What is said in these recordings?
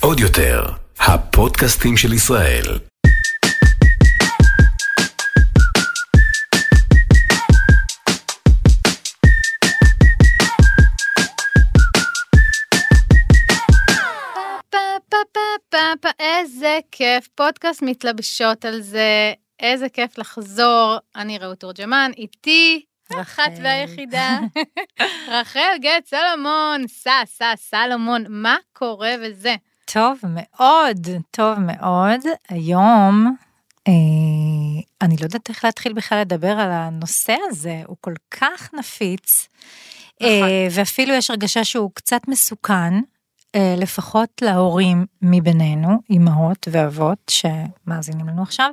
עוד יותר, הפודקאסטים של ישראל. איזה כיף, פודקאסט מתלבשות על זה, איזה כיף לחזור. אני רעות תורג'מן, איתי, האחת והיחידה, רחל גט סלומון, סע, סע, סלומון, מה קורה וזה? טוב מאוד, טוב מאוד. היום, אה, אני לא יודעת איך להתחיל בכלל לדבר על הנושא הזה, הוא כל כך נפיץ, אה, ואפילו יש הרגשה שהוא קצת מסוכן, לפחות להורים מבינינו, אימהות ואבות שמאזינים לנו עכשיו,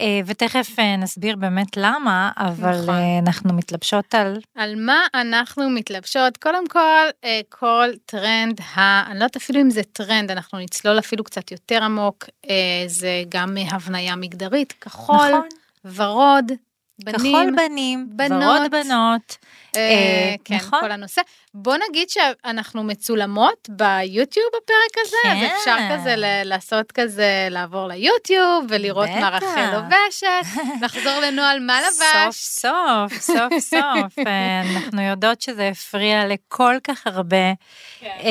אה, ותכף אה, נסביר באמת למה, אבל נכון. אה, אנחנו מתלבשות על... על מה אנחנו מתלבשות? קודם כל, אה, כל טרנד, ה... אני לא יודעת אפילו אם זה טרנד, אנחנו נצלול אפילו קצת יותר עמוק, אה, זה גם הבניה מגדרית, כחול, נכון. ורוד, בנים, כחול בנים, בנות. ורוד בנות. אה, אה, כן, נכון. כל הנושא. בוא נגיד שאנחנו מצולמות ביוטיוב בפרק הזה, אז כן. אפשר כזה ל- לעשות כזה, לעבור ליוטיוב ולראות מה בטח. רחל לובשת, לחזור לנוהל מה לבשת. סוף סוף, סוף סוף, אנחנו יודעות שזה הפריע לכל כך הרבה כן. אה,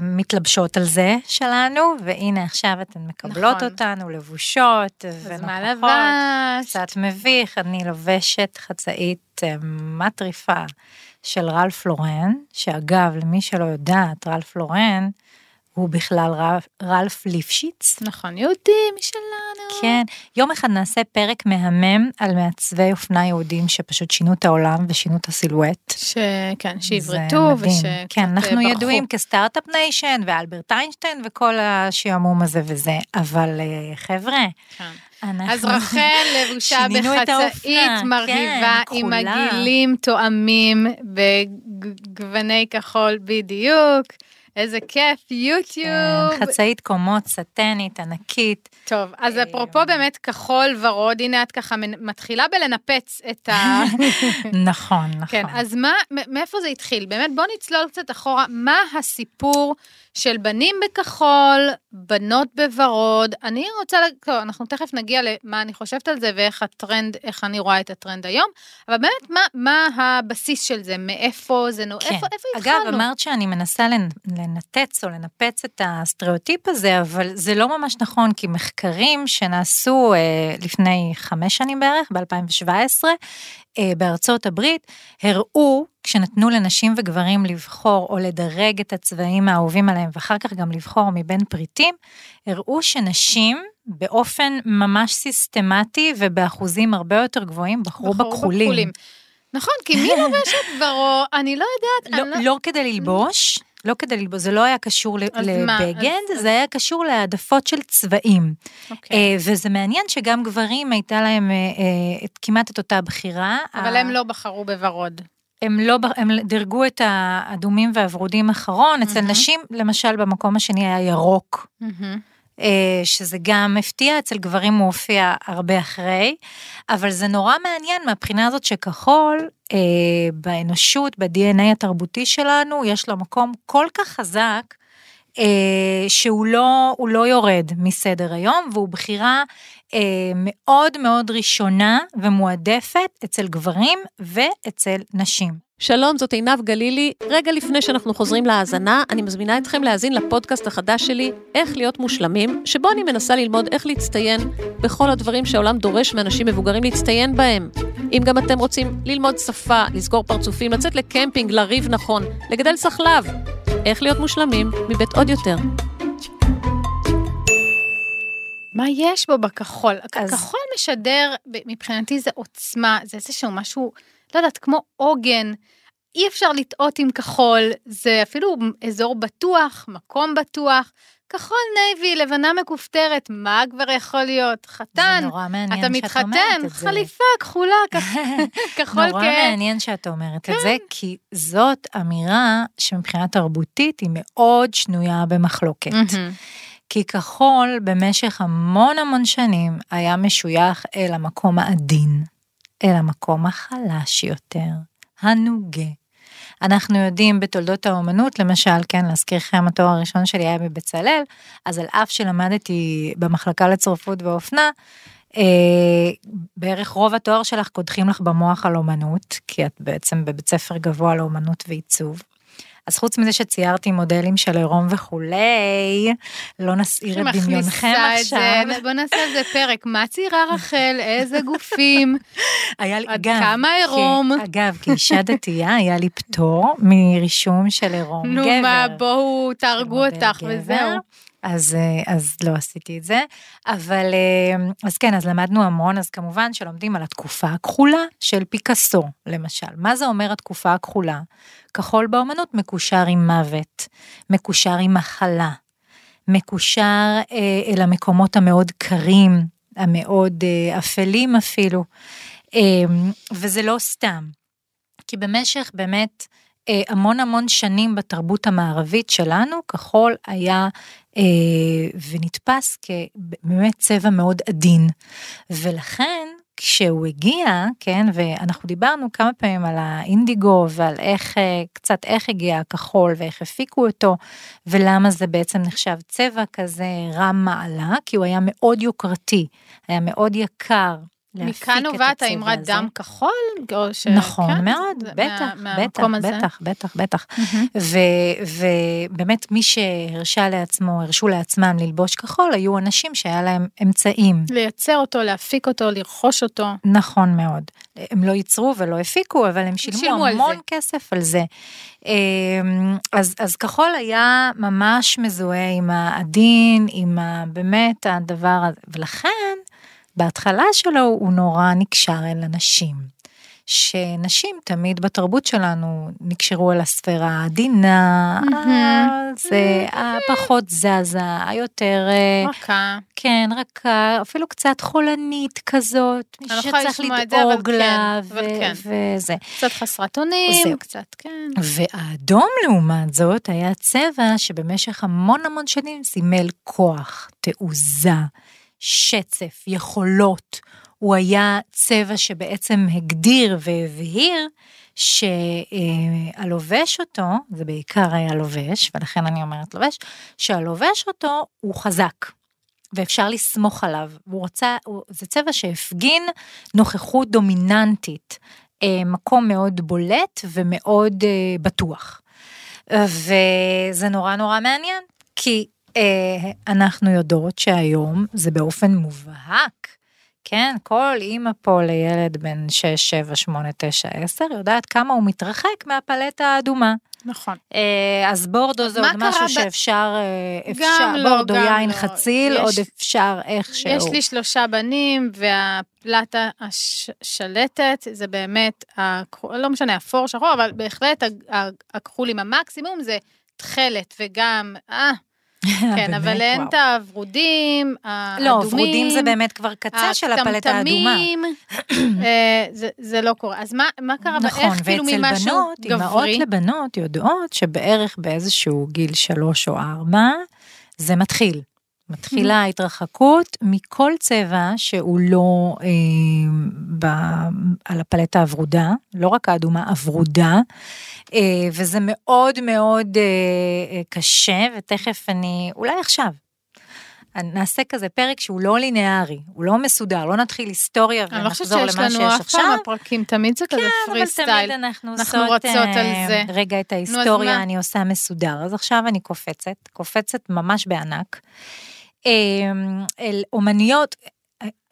מתלבשות על זה שלנו, והנה עכשיו אתן מקבלות נכון. אותנו לבושות אז ונוכחות. מה? קצת מביך, אני לובשת חצאית אה, מטריפה של רלף לורן, שאגב, למי שלא יודעת, רלף לורן הוא בכלל רלף, ליפשיץ. נכון, יהודי משלנו. כן, יום אחד נעשה פרק מהמם על מעצבי אופנה יהודים שפשוט שינו את העולם ושינו את הסילואט. שכן, מדהים. ושקצת כן, אנחנו ברחו. ידועים כסטארט-אפ ניישן ואלברט איינשטיין וכל השעמום הזה וזה, אבל אה, חבר'ה, כן. אנחנו... אז רחל לבושה בחצאית מרהיבה כן, עם. עגילים תואמים בגווני כחול בדיוק. איזה כיף, יוטיוב. כן, חצאית קומות, סטנית, ענקית. טוב, אז אה, אפרופו באמת כחול ורוד, הנה את ככה מתחילה בלנפץ את ה... נכון, נכון. כן, אז מה, מאיפה זה התחיל? באמת, בוא נצלול קצת אחורה, מה הסיפור של בנים בכחול, בנות בוורוד? אני רוצה, טוב, אנחנו תכף נגיע למה אני חושבת על זה ואיך הטרנד, איך אני רואה את הטרנד היום, אבל באמת, מה, מה הבסיס של זה? מאיפה זה, נו, כן. איפה, איפה התחלנו? אגב, אמרת שאני מנסה לנ- לנתץ או לנפץ את הסטריאוטיפ הזה, אבל זה לא ממש נכון, כי מחקרים שנעשו אה, לפני חמש שנים בערך, ב-2017, אה, בארצות הברית, הראו, כשנתנו לנשים וגברים לבחור או לדרג את הצבעים האהובים עליהם, ואחר כך גם לבחור מבין פריטים, הראו שנשים באופן ממש סיסטמטי ובאחוזים הרבה יותר גבוהים בחרו בחרו בכחולים. נכון, כי מי לובשת ורוד? אני לא יודעת. לא, אני לא כדי ללבוש, לא כדי ללבוש, זה לא היה קשור? לבגד, אז- זה היה קשור להעדפות של צבעים. אוקיי. אה, וזה מעניין שגם גברים הייתה להם אה, אה, את- כמעט את אותה בחירה. אבל ה- הם לא בחרו בוורוד. הם לא, הם דירגו את האדומים והוורודים אחרון, אצל מהמם. נשים למשל במקום השני היה ירוק. אה, שזה גם הפתיע, אצל גברים הוא הופיע הרבה אחרי, אבל זה נורא מעניין מהבחינה הזאת שכחול, אה, באנושות, ב-DNA התרבותי שלנו, יש לו מקום כל כך חזק, אה, שהוא לא, לא יורד מסדר היום, והוא בחירה אה, מאוד מאוד ראשונה ומועדפת אצל גברים ואצל נשים. שלום, זאת עינב גלילי. רגע לפני שאנחנו חוזרים להאזנה, אני מזמינה אתכם להאזין לפודקאסט החדש שלי, איך להיות מושלמים, שבו אני מנסה ללמוד איך להצטיין בכל הדברים שהעולם דורש מאנשים מבוגרים להצטיין בהם. אם גם אתם רוצים ללמוד שפה, לסגור פרצופים, לצאת לקמפינג, לריב נכון, לגדל סחלב, איך להיות מושלמים מבית עוד יותר. מה יש בו בכחול? אז- הכחול משדר, מבחינתי זה עוצמה, זה איזשהו משהו, לא יודעת, כמו עוגן. אי אפשר לטעות עם כחול, זה אפילו אזור בטוח, מקום בטוח. כחול נייבי, לבנה מכופתרת, מה כבר יכול להיות? חתן, זה נורא מעניין אתה מתחתן, את זה. חליפה כחולה, כח- כחול נורא כהה. מעניין שאת אומרת את זה, כי זאת אמירה שמבחינה תרבותית היא מאוד שנויה במחלוקת. כי כחול במשך המון המון שנים היה משוייך אל המקום העדין, אל המקום החלש יותר, הנוגה. אנחנו יודעים בתולדות האומנות, למשל, כן, להזכירכם, התואר הראשון שלי היה בבצלאל, אז על אף שלמדתי במחלקה לצרפות ואופנה, אה, בערך רוב התואר שלך קודחים לך במוח על אומנות, כי את בעצם בבית ספר גבוה לאומנות ועיצוב. אז חוץ מזה שציירתי מודלים של עירום וכולי, לא נסעיר את דמיונכם עכשיו. זה, בוא נעשה על זה פרק, מה ציירה רחל, איזה גופים, היה לי, עד אגב, כמה עירום. כי- אגב, כאישה דתייה היה לי פטור מרישום של עירום נו גבר. מה, בואו תהרגו אותך. וזהו. אז, אה, אז לא עשיתי את זה, אבל אה, אז כן, אז למדנו המון, אז כמובן שלומדים על התקופה הכחולה של פיקאסו, למשל. מה זה אומר התקופה הכחולה? כחול באומנות מקושר עם מוות, מקושר עם מחלה, מקושר אה, אל המקומות המאוד קרים, המאוד אה, אפלים אפילו, אה, וזה לא סתם. כי במשך באמת אה, המון המון שנים בתרבות המערבית שלנו, כחול היה ונתפס כבאמת צבע מאוד עדין. ולכן, כשהוא הגיע, כן, ואנחנו דיברנו כמה פעמים על האינדיגו ועל איך, אה, קצת איך הגיע הכחול ואיך הפיקו אותו, ולמה זה בעצם נחשב צבע כזה רם מעלה, כי הוא היה מאוד יוקרתי, היה מאוד יקר. מכאן נובעת האמרת. דם כחול? או ש... נכון כן, מאוד, זה בטח, מה- בטח? בטח, בטח, בטח. מהמם. ו- ובאמת מי שהרשה לעצמו, הרשו לעצמם ללבוש כחול, היו אנשים שהיה להם אמצעים. לייצר אותו, להפיק אותו, לרכוש אותו. נכון מאוד. הם לא ייצרו ולא הפיקו, אבל הם שילמו, שילמו על המון זה. כסף על זה. אמ, אז, אז כחול היה ממש מזוהה עם העדין, עם ה, באמת הדבר הזה, ולכן בהתחלה שלו הוא נורא נקשר אל הנשים. שנשים תמיד בתרבות שלנו נקשרו אל הספירה העדינה, מהמם. זה הפחות זזה, היותר, אה, רכה. כן, רכה, אפילו קצת חולנית כזאת, לא מישהו שצריך לדאוג כן, לה, ו- כן. וזה. קצת חסרת אונים. קצת, כן. והאדום לעומת זאת היה צבע שבמשך המון המון שנים סימל כוח, תעוזה, שצף, יכולות. הוא היה צבע שבעצם הגדיר והבהיר שהלובש אותו, זה בעיקר היה לובש, ולכן אני אומרת לובש, שהלובש אותו הוא חזק. ואפשר לסמוך עליו, והוא רצה, הוא- זה צבע שהפגין נוכחות דומיננטית, אה, מקום מאוד בולט ומאוד אה, בטוח. וזה נורא נורא מעניין, כי אה, אנחנו יודעות שהיום זה באופן מובהק, כן, כל אימא פה לילד בן 6, 7, 8, 9, 10, יודעת כמה הוא מתרחק מהפלטה האדומה. נכון. אה, אז בורדו זה עוד משהו ב- שאפשר, אה, אפשר, לא, בורדו יין לא. חציל, יש- עוד אפשר איכשהו. יש לי שלושה בנים, והפלטה השלטת זה באמת, הכ- לא משנה, אפור, שחור, אבל בהחלט הכחול עם המקסימום זה תכלת וגם, אה, כן, אבל אין. את הוורודים, האדומים. לא, ורודים זה באמת כבר קצה של הפלטה האדומה. אה, זה- לא קורה. אז מה קרה, נכון, איך כאילו ואצל ממשהו בנות, אימהות גברי? לבנות יודעות שבערך באיזשהו גיל שלוש או ארבע, זה מתחיל. מתחילה. ההתרחקות מכל צבע שהוא לא אה, ב, על הפלטה הוורודה, לא רק האדומה, הוורודה, אה, וזה מאוד מאוד אה, אה, קשה, ותכף אני, אולי עכשיו, נעשה כזה פרק שהוא לא ליניארי, הוא לא מסודר, לא נתחיל היסטוריה אני לא חושבת ונחזור שיש למה שיש לנו אף עכשיו. פעם הפרקים, תמיד זה כזה כן, פרי אבל סטייל. תמיד אנחנו עושות אה, זה. רגע את ההיסטוריה? אני עושה מסודר. אז עכשיו אני קופצת, קופצת ממש בענק. אה, אל אומניות,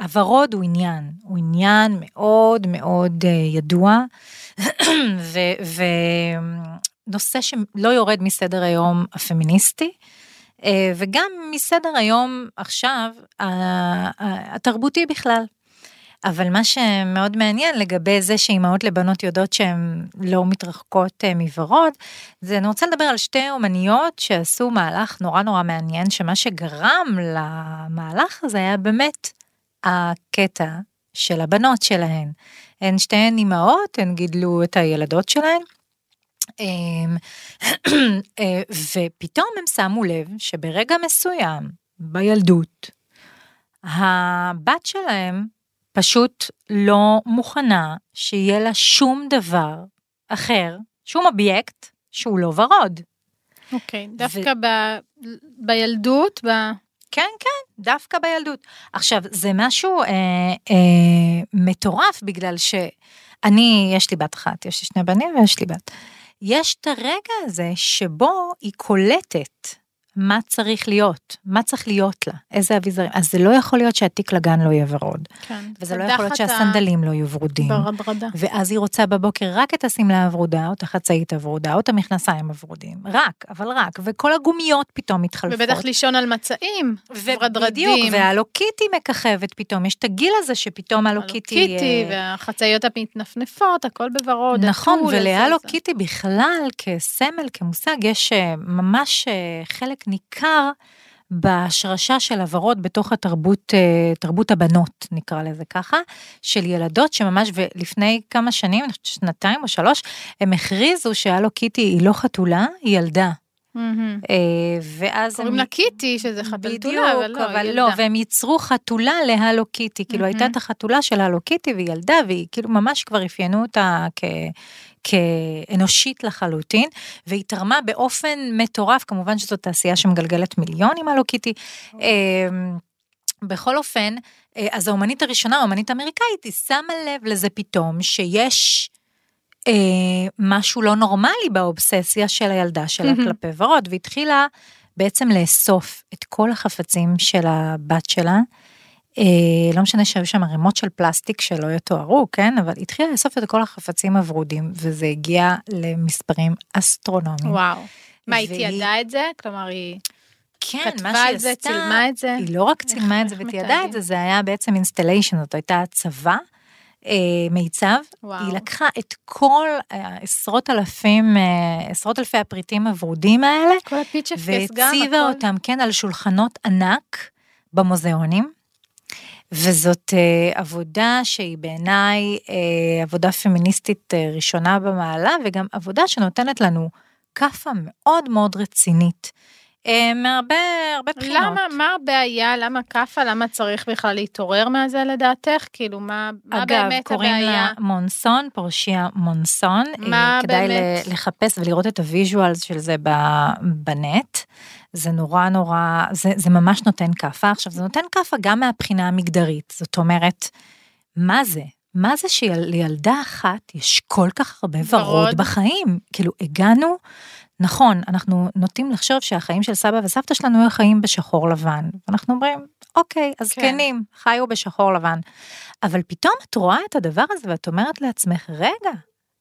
הוורוד הוא עניין, הוא עניין מאוד מאוד אה, ידוע, ונושא שלא יורד מסדר היום הפמיניסטי. אה, וגם מסדר היום עכשיו התרבותי בכלל. אבל מה שמאוד מעניין לגבי זה שאימהות לבנות יודעות שהן לא מתרחקות אה, מוורוד, זה אני רוצה לדבר על שתי אומניות שעשו מהלך נורא נורא מעניין, שמה שגרם למהלך הזה היה באמת הקטע של הבנות שלהן. הן שתיהן אימהות, הן גידלו את הילדות שלהן. אמ, אה, ופתאום הם שמו לב שברגע מסוים בילדות, הבת שלהם פשוט לא מוכנה שיהיה לה שום דבר אחר שום אובייקט שהוא לא ורוד. אוקיי, דווקא ב... בילדות, ב... כן, כן, דווקא בילדות. עכשיו, זה משהו אה, אה, מטורף, בגלל שאני, יש לי בת אחת, יש לי שני בנים ויש לי בת. יש את הרגע הזה שבו היא קולטת מה צריך להיות, מה צריך להיות לה, איזה אביזרים. אז זה לא יכול להיות שהתיק לגן לא יהיה ורוד. כן. וזה לא יכול להיות שהסנדלים לא יהיו ורודים. ברדה. ואז היא רוצה בבוקר רק את השמלה הוורודה, או את החצאית הוורודה, או את המכנסיים הוורודים. רק, אבל רק. וכל הגומיות פתאום מתחלפות. ובטח לישון על מצעים, ורדרדים. בדיוק, ו Hello Kitty מככבת פתאום. יש את הגיל הזה שפתאום Hello Kitty... Hello Kitty, והחצאיות המתנפנפות, הכל בוורוד. נכון, ול Hello Kitty בכלל, כסמל, כמושג, יש אה, ממש אה, חלק ניכר בהשרשה של הוורוד בתוך התרבות, אה, תרבות הבנות, נקרא לזה ככה, של ילדות שממש, ולפני כמה שנים, שנתיים או שלוש, הם הכריזו שהלו קיטי היא לא חתולה, היא ילדה. אה, ואז קוראים הם... לה קיטי, שזה בדיוק, אבל לא, אבל היא לא. והם ייצרו חתולה להלו קיטי, כאילו הייתה את החתולה של הלו קיטי והיא ילדה, והיא כאילו ממש כבר אפיינו אותה כ... כאנושית לחלוטין, והיא תרמה באופן מטורף, כמובן שזו תעשייה שמגלגלת מיליונים הלו קיטי. אה, בכל אופן, אה, אז האומנית הראשונה, האומנית האמריקאית, היא שמה לב לזה פתאום שיש אה, משהו לא נורמלי באובססיה של הילדה שלה מהמם. כלפי ורוד, והתחילה בעצם לאסוף את כל החפצים של הבת שלה. אה, לא משנה שהיו שם ערימות של פלסטיק שלא יתוארו, כן? אבל התחילה לאסוף את כל החפצים הוורודים, וזה הגיע למספרים אסטרונומיים. וואו. מה, היא והיא- תיעדה את זה? כלומר, היא כן, מה שהיא זה, עשתה, צילמה את זה? היא לא רק צילמה את זה ותיעדה? את זה, זה היה בעצם installation, זאת הייתה הצבה, מיצב. וואו. היא לקחה את כל אה, עשרות אלפים, אה, עשרות אלפי הפריטים הוורודים האלה, כל הפיצ'פקס גם, והציבה. אותם, כן, על שולחנות ענק במוזיאונים. וזאת אה, עבודה שהיא בעיניי אה, עבודה פמיניסטית אה, ראשונה במעלה, וגם עבודה שנותנת לנו כאפה מאוד מאוד רצינית. אה, מהרבה הרבה בחינות. למה, מה הבעיה? למה כאפה? למה צריך בכלל להתעורר מהזה לדעתך? כאילו, מה, מה אגב, באמת קוראים הבעיה? לה מונסון, פורשיה מונסון. מה אה, כדאי באמת? ל- לחפש ולראות את ה visuals של זה בנט. זה נורא נורא, זה, זה ממש נותן כאפה. עכשיו, זה נותן כאפה גם מהבחינה המגדרית. זאת אומרת, מה זה? מה זה שלילדה אחת יש כל כך הרבה ורוד, ורוד? בחיים? כאילו, הגענו, נכון, אנחנו נוטים לחשוב שהחיים של סבא וסבתא שלנו היו חיים בשחור לבן. ואנחנו אומרים, אוקיי, הזקנים חיו בשחור לבן. אבל פתאום את רואה את הדבר הזה ואת אומרת לעצמך, רגע,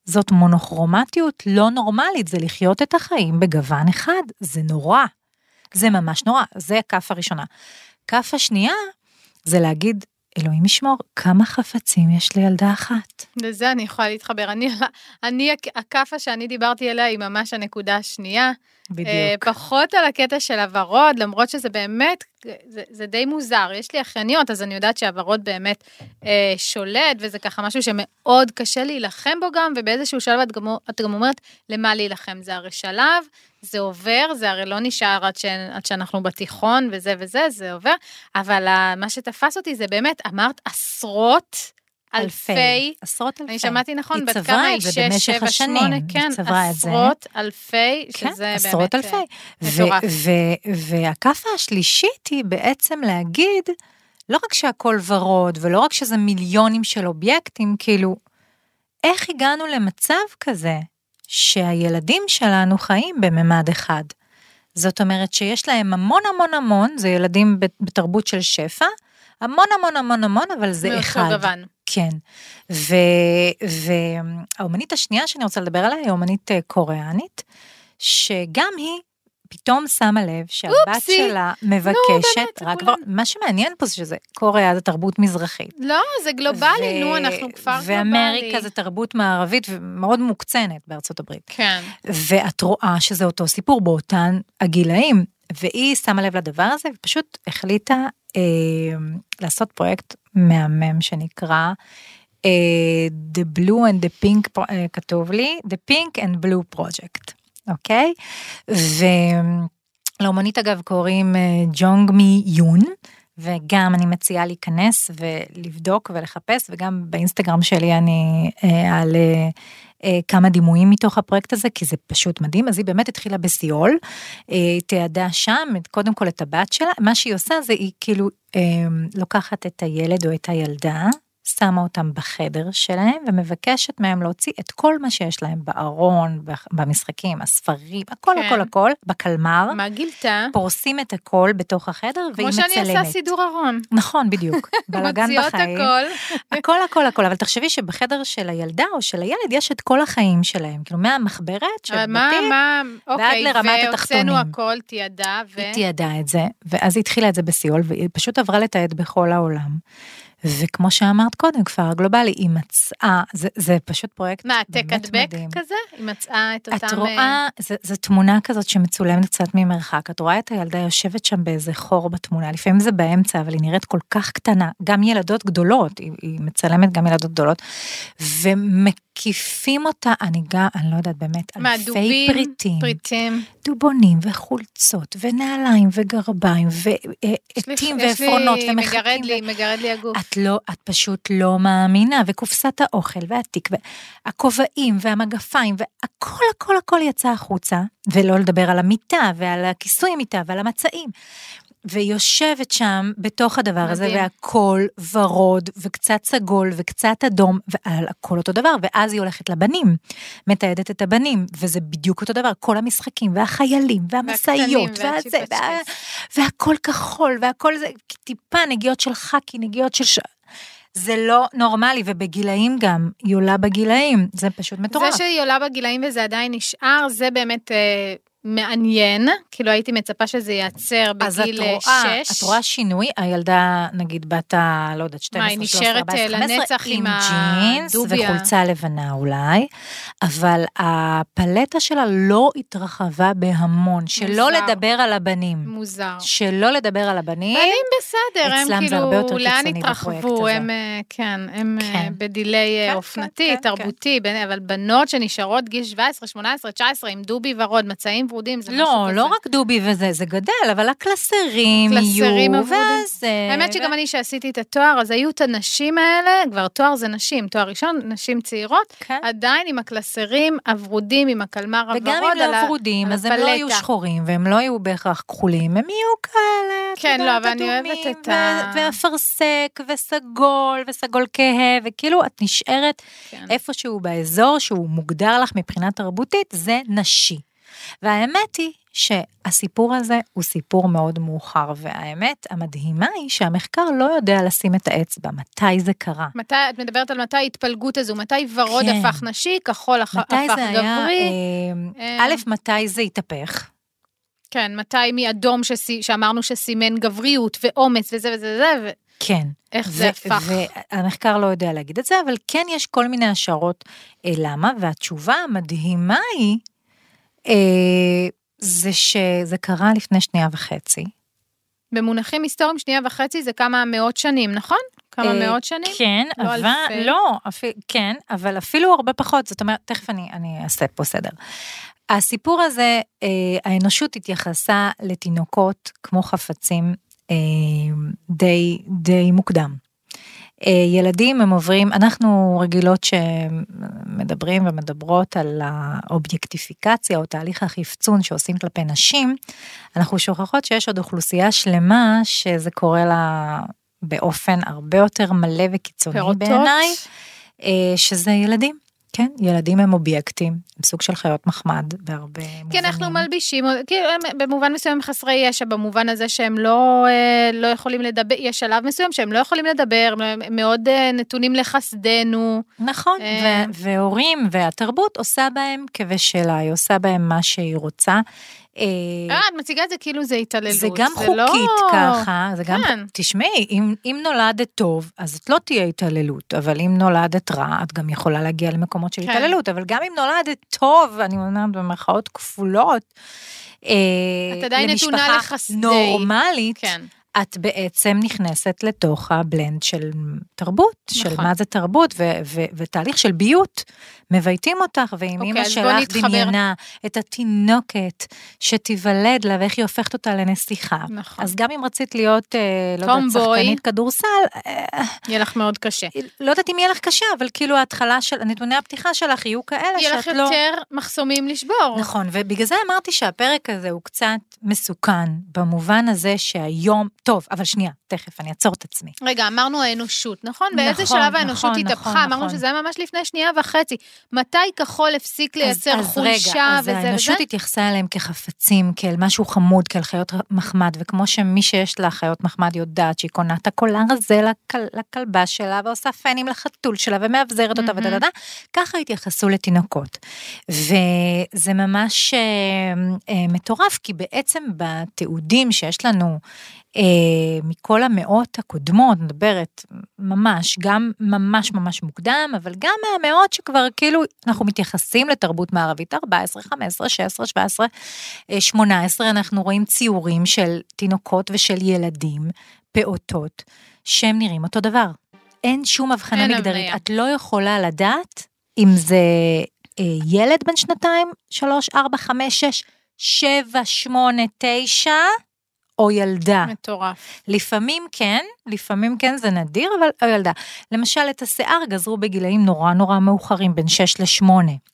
זאת מונוכרומטיות לא נורמלית, זה לחיות את החיים בגוון אחד, זה נורא. זה ממש נורא, זה הכף הראשונה. כף השנייה, זה להגיד, אלוהים ישמור, כמה חפצים יש לילדה אחת. לזה אני יכולה להתחבר. אני, אני, הכאפה שאני דיברתי עליה היא ממש הנקודה השנייה. בדיוק. אה, פחות על הקטע של הוורוד, למרות שזה באמת, זה, זה די מוזר. יש לי אחייניות, אז אני יודעת שהוורוד באמת אה, שולט, וזה ככה משהו שמאוד קשה להילחם בו גם, ובאיזשהו שלב את גם, את גם אומרת, למה להילחם? זה הרי שלב, זה עובר, זה הרי לא נשאר עד, ש, עד שאנחנו בתיכון וזה וזה, זה עובר, אבל מה שתפס אותי זה באמת, אמרת עשרות אלפי, עשרות אלפי. אני שמעתי נכון, היא בת כמה היא? את זה שש, במשך שבע, השנים, שמונה, היא כן, צברה את זה. עשרות אלפי, כן, שזה עשרות באמת... אלפי. אה, ו- מטורף. והכאפה השלישית היא בעצם להגיד, לא רק שהכל ורוד, ולא רק שזה מיליונים של אובייקטים, כאילו, איך הגענו למצב כזה שהילדים שלנו חיים בממד אחד? זאת אומרת שיש להם המון המון המון, זה ילדים בת- בתרבות של שפע, המון המון המון המון, אבל זה מאותו אחד. גוון. כן. והאומנית השנייה שאני רוצה לדבר עליה היא אומנית אה, קוריאנית, שגם היא פתאום שמה לב שהבת אופסי. שלה מבקשת, באמת, רק. כבר, מה שמעניין פה זה שזה קוריאה זה תרבות מזרחית. לא, זה גלובלי, ו- נו, אנחנו כפר גלובלי. ואמריקה זה תרבות מערבית ומאוד מוקצנת בארצות הברית. כן. ואת רואה שזה אותו סיפור באותן הגילאים. והיא שמה לב לדבר הזה ופשוט החליטה לעשות פרויקט מהמם שנקרא אה, The Blue and the Pink, אה, כתוב לי, The Pink and Blue Project, אוקיי? ולאומנית אגב קוראים אה, ג'ונג מי יון. וגם אני מציעה להיכנס ולבדוק ולחפש, וגם באינסטגרם שלי אני אעלה אה, כמה דימויים מתוך הפרויקט הזה, כי זה פשוט מדהים. אז היא באמת התחילה בסיול, אה, תיעדה שם, קודם כל את הבת שלה, מה שהיא עושה זה היא כאילו אה, לוקחת את הילד או את הילדה, שמה אותם בחדר שלהם ומבקשת מהם להוציא את כל מה שיש להם בארון, במשחקים, הספרים, הכל כן. הכל הכל, בקלמר. מה גילתה? פורסים את הכל בתוך החדר והיא כמו מצלמת. שאני עושה סידור ארון. נכון, בדיוק. בלאגן מוציאות בחיים. הכל. הכל הכל הכל, אבל תחשבי שבחדר של הילדה או של הילד יש את כל החיים שלהם, כאילו מהמחברת של בתים, מה, אוקיי, לרמת והוצאנו התחתונים. הכל, תיעדה, ו... היא תיעדה את זה, ואז היא התחילה את זה בסיול, והיא פשוט עברה לתעד בכל העולם. וכמו שאמרת קודם, כפר הגלובלי, היא מצאה, זה, זה פשוט פרויקט מה, העתק באמת הדבק מדהים. כזה? היא מצאה את אותם... את אה, רואה, זו, זו תמונה כזאת שמצולמת קצת ממרחק, את רואה את הילדה יושבת שם באיזה חור בתמונה, לפעמים זה באמצע, אבל היא נראית כל כך קטנה, גם ילדות גדולות, היא, היא מצלמת גם ילדות גדולות, ומקיפים אותה, אני גם, אני לא יודעת, באמת, מה, אלפי דובים? פריטים, פריטים. דובונים וחולצות ונעליים וגרביים ועטים ועפרונות יש לי, ומחקים. מגרד ו- לי, מגרד לי הגוף. את לא, את פשוט לא מאמינה, וקופסת האוכל והתיק והכובעים והמגפיים והכל הכל הכל יצא החוצה, ולא לדבר על המיטה ועל הכיסוי מיטה ועל המצעים. ויושבת שם בתוך הדבר הזה, מדהים. והכל ורוד, וקצת סגול, וקצת אדום, ועל הכל אותו דבר, ואז היא הולכת לבנים, מתעדת את הבנים, וזה בדיוק אותו דבר, כל המשחקים, והחיילים, והמשאיות, והזה, וה... והכל כחול, והכל זה, טיפה נגיעות של חאקי, נגיעות של... ש... זה לא נורמלי, ובגילאים גם, היא עולה בגילאים, זה פשוט מטורף. זה שהיא עולה בגילאים וזה עדיין נשאר, זה באמת אה, מעניין. כאילו הייתי מצפה שזה ייעצר אז את בגיל רואה, 6. את רואה שינוי, הילדה נגיד בת ה... לא יודעת, 12, מה, היא 13, נשארת, 14, אה, 15, לנצח עם ג'ינס. וחולצה לבנה אולי, אבל הפלטה שלה לא התרחבה בהמון, שלא מוזר. לדבר על הבנים. מוזר. שלא לדבר על הבנים. בנים בסדר, הם אצלם זה הרבה כאילו, יותר לאן קיצוני בפרויקט התרחבו. הם, אה, כן, הם אה, כן. בדיליי אה, כן, אופנתי, כן, כן, תרבותי, בין- אבל בנות שנשארות גיל 17, 18, 19, עם דובי ורוד, מצעים ורודים, זה משהו לא, כזה. לא רק דובי וזה, זה גדל, אבל הקלסרים יהיו, הוורודים. ואז... אה, האמת שגם אני שעשיתי את התואר, אז היו את הנשים האלה, כבר תואר זה נשים, תואר ראשון, נשים צעירות, כן. עדיין עם הקלסרים הוורודים, עם הקלמר הוורוד, וגם אם לא ורודים, אז הם לא יהיו. שחורים, והם לא יהיו בהכרח כחולים, הם יהיו כאלה, כן, לא, אבל אני אוהבת את ה- ואפרסק, וסגול, וסגול כהה, וכאילו את נשארת כן. איפשהו באזור שהוא מוגדר לך מבחינה תרבותית, זה נשי. והאמת היא שהסיפור הזה הוא סיפור מאוד מאוחר, והאמת המדהימה היא שהמחקר לא יודע לשים את האצבע, מתי זה קרה. מתי, את מדברת על מתי ההתפלגות הזו, מתי ורוד כן. הפך נשי, כחול הפך מתי הפך זה היה, גברי, אה, אה, א', מתי זה התהפך? כן, מתי מאדום שסי- שאמרנו שסימן גבריות ואומץ וזה וזה וזה, ו- כן. איך זה הפך. והמחקר לא יודע להגיד את זה, אבל כן יש כל מיני השערות אה, למה, והתשובה המדהימה היא, זה שזה קרה לפני שנייה וחצי. במונחים היסטוריים שנייה וחצי זה כמה מאות שנים, נכון? כמה אה, מאות שנים? כן, לא אבל, אלפי. לא, אפילו, כן, אבל אפילו הרבה פחות, זאת אומרת, תכף אני, אני אעשה פה סדר. הסיפור הזה, אה, האנושות התייחסה לתינוקות כמו חפצים אה, די, די מוקדם. אה, ילדים הם עוברים, אנחנו רגילות שמדברים ומדברות על האובייקטיפיקציה או תהליך החפצון שעושים כלפי נשים, אנחנו שוכחות שיש עוד אוכלוסייה שלמה שזה קורה לה באופן הרבה יותר מלא וקיצוני? בעיניי, אה, שזה ילדים. כן, ילדים הם אובייקטים, הם סוג של חיות מחמד בהרבה מובנים. כי אנחנו מלבישים, כאילו הם במובן מסוים הם חסרי ישע, במובן הזה שהם לא, אה, לא יכולים לדבר, יש שלב מסוים שהם לא יכולים לדבר, הם מאוד אה, נתונים לחסדנו. נכון, אה. והורים והתרבות עושה בהם כבשלה, היא עושה בהם מה שהיא רוצה. אה, אה, את מציגה את זה כאילו זה התעללות. זה גם לא- חוקית ככה, זה גם, כן. תשמעי, אם, אם נולדת טוב, אז את לא תהיה התעללות, אבל אם נולדת רע, את גם יכולה להגיע למקומות של כן. התעללות, אבל גם אם נולדת טוב, אני אומרת במרכאות כפולות, אה, את עדיין נתונה למשפחה לחסדי. נורמלית, כן. את בעצם נכנסת לתוך הבלנד של תרבות, נכון. של מה זה תרבות, ו- ו- ותהליך של ביות, מבייתים אותך, ואם אוקיי, אימא שלך. דמיינה את התינוקת שתיוולד לה, ואיך היא הופכת אותה לנסיכה. נכון. אז גם אם רצית להיות, אה, לא יודעת. שחקנית כדורסל, אה, יהיה לך מאוד קשה. לא יודעת אם יהיה לך קשה, אבל כאילו ההתחלה של, נתוני הפתיחה שלך יהיו כאלה יהיה לך שאת לא... יותר מחסומים לשבור. נכון, ובגלל זה אמרתי שהפרק הזה הוא קצת מסוכן, במובן הזה שהיום, טוב, אבל שנייה, תכף, אני אעצור את עצמי. רגע, אמרנו האנושות, נכון? באיזה נכון, שלב האנושות נכון, התהפכה? נכון, אמרנו נכון. שזה היה ממש לפני שנייה וחצי. מתי כחול הפסיק לייצר אז, אז חולשה רגע, אז וזה וזה? האנושות התייחסה אליהם כחפצים, כאל משהו חמוד, כאל חיות מחמד, וכמו שמי שיש לה חיות מחמד יודעת שהיא קונה את הקולר הזה לכל, לכלבה שלה, ועושה פנים לחתול שלה, ומאבזרת אותה מהמם. ודדדה, ככה התייחסו לתינוקות. וזה ממש אה, אה, מטורף, כי בעצם בתיעודים שיש לנו, מכל המאות הקודמות, מדברת ממש, גם ממש ממש מוקדם, אבל גם מהמאות שכבר כאילו אנחנו מתייחסים לתרבות מערבית 14, 15, 16, 17, אה, 18, אנחנו רואים ציורים של תינוקות ושל ילדים, פעוטות, שהם נראים אותו דבר. אין שום הבחנה אין מגדרית. הבניה. את לא יכולה לדעת אם זה אה, ילד בן שנתיים, שלוש, ארבע, חמש, שש, שבע, שמונה, תשע, או ילדה. מטורף. לפעמים כן, לפעמים כן זה נדיר, אבל או ילדה. למשל, את השיער גזרו בגילאים נורא נורא מאוחרים, בין 6 ל-8.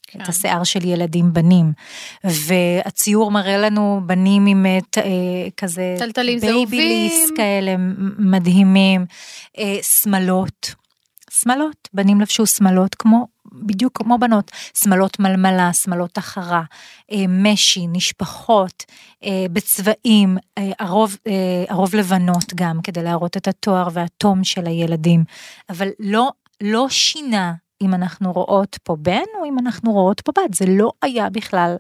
כן. את השיער של ילדים בנים. והציור מראה לנו בנים עם אה, ת- אה, כזה... תלתלים Babyliss זהובים. כאלה מ- מדהימים. אה, שמלות. שמלות, בנים לבשו שמלות כמו, בדיוק כמו בנות, שמלות מלמלה, שמלות החרה, אה, משי, נשפחות, אה, בצבעים, אה, הרוב, הרוב לבנות גם, כדי להראות את התואר והתום של הילדים, אבל לא, לא שינה אם אנחנו רואות פה בן או אם אנחנו רואות פה בת, זה לא היה בכלל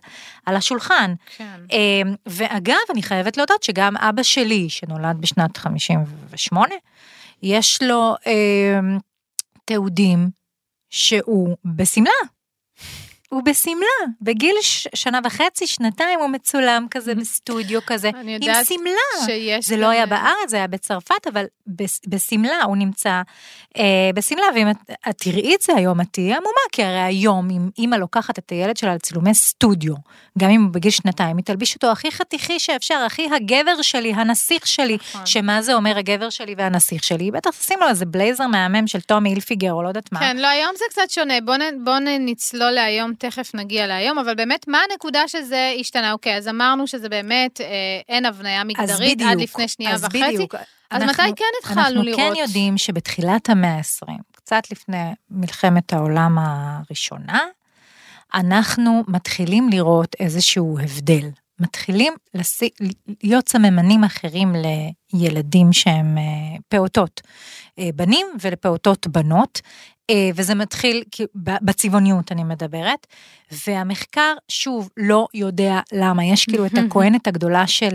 על השולחן. כן. ואגב, אני חייבת להודות שגם אבא שלי, שנולד בשנת 58, יש לו אה, תיעודים שהוא בשמלה. הוא בשמלה, בגיל ש- שנה וחצי, שנתיים, הוא מצולם כזה בסטודיו כזה, עם שמלה. זה לא היה בארץ, זה היה בצרפת, אבל בשמלה הוא נמצא אה, בשמלה, ואם את, את תראי את זה היום, את תהיי עמומה, כי הרי היום, אם אימא לוקחת את הילד שלה לצילומי סטודיו, גם אם הוא בגיל שנתיים, היא תלביש אותו הכי חתיכי שאפשר, הכי הגבר שלי, הנסיך שלי, נכון. שמה זה אומר הגבר שלי והנסיך שלי, היא בטח תשים לו איזה בלייזר מהמם של טומי הילפיגר, או לא יודעת מה. כן, לא, היום זה קצת שונה. בוא, נ, בוא נצלול להיום, תכף נגיע להיום, אבל באמת, מה הנקודה שזה השתנה? אוקיי, אז אמרנו שזה באמת, אה, אין הבניה מגדרית בדיוק, עד לפני שנייה אז וחצי. בדיוק. אז אנחנו- מתי כן התחלנו לראות? אנחנו כן יודעים שבתחילת המאה ה-20, קצת לפני מלחמת העולם הראשונה, אנחנו מתחילים לראות איזשהו הבדל. מתחילים לסי... להיות סממנים אחרים לילדים שהם אה, פעוטות. אה, בנים ולפעוטות בנות, אה, וזה מתחיל בצבעוניות אני מדברת, והמחקר שוב לא יודע למה, יש כאילו את הכהנת הגדולה של,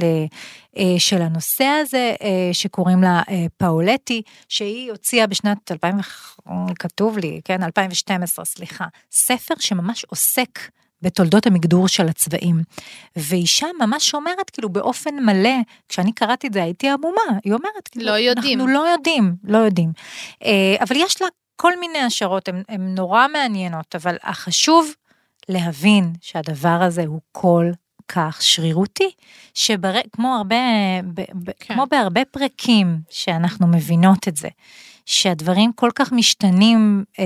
של הנושא הזה, שקוראים לה פאולטי, שהיא הוציאה בשנת 2000, וח- כתוב לי, כן, 2012, סליחה, ספר שממש עוסק בתולדות המגדור של הצבעים. והיא שם ממש אומרת, כאילו באופן מלא, כשאני קראתי את זה הייתי עמומה, היא אומרת, כאילו, לא יודעים. אנחנו לא יודעים, לא יודעים. אה, אבל יש לה כל מיני השערות, הן הן נורא מעניינות, אבל החשוב להבין שהדבר הזה הוא כל כך שרירותי, שכמו הרבה, ב, ב, כן. כמו בהרבה פרקים שאנחנו מבינות את זה, שהדברים כל כך משתנים אה,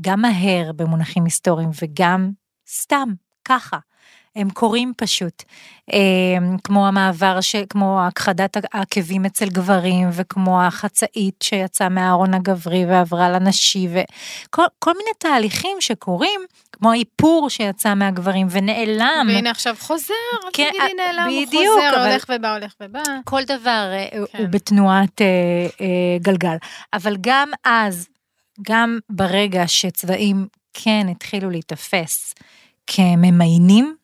גם מהר במונחים היסטוריים וגם סתם, ככה. הם קורים פשוט, אה, כמו המעבר, ש, כמו הכחדת העקבים אצל גברים, וכמו החצאית שיצאה מהארון הגברי ועברה לנשי, וכל כל מיני תהליכים שקורים, כמו האיפור שיצא מהגברים ונעלם. והנה עכשיו חוזר, כן, תגידי נעלם, הוא בדיוק, חוזר, אבל- הולך ובא, הולך ובא. כל דבר אה, כן. הוא בתנועת אה, אה, גלגל. אבל גם אז, גם ברגע שצבעים כן התחילו להיתפס כממיינים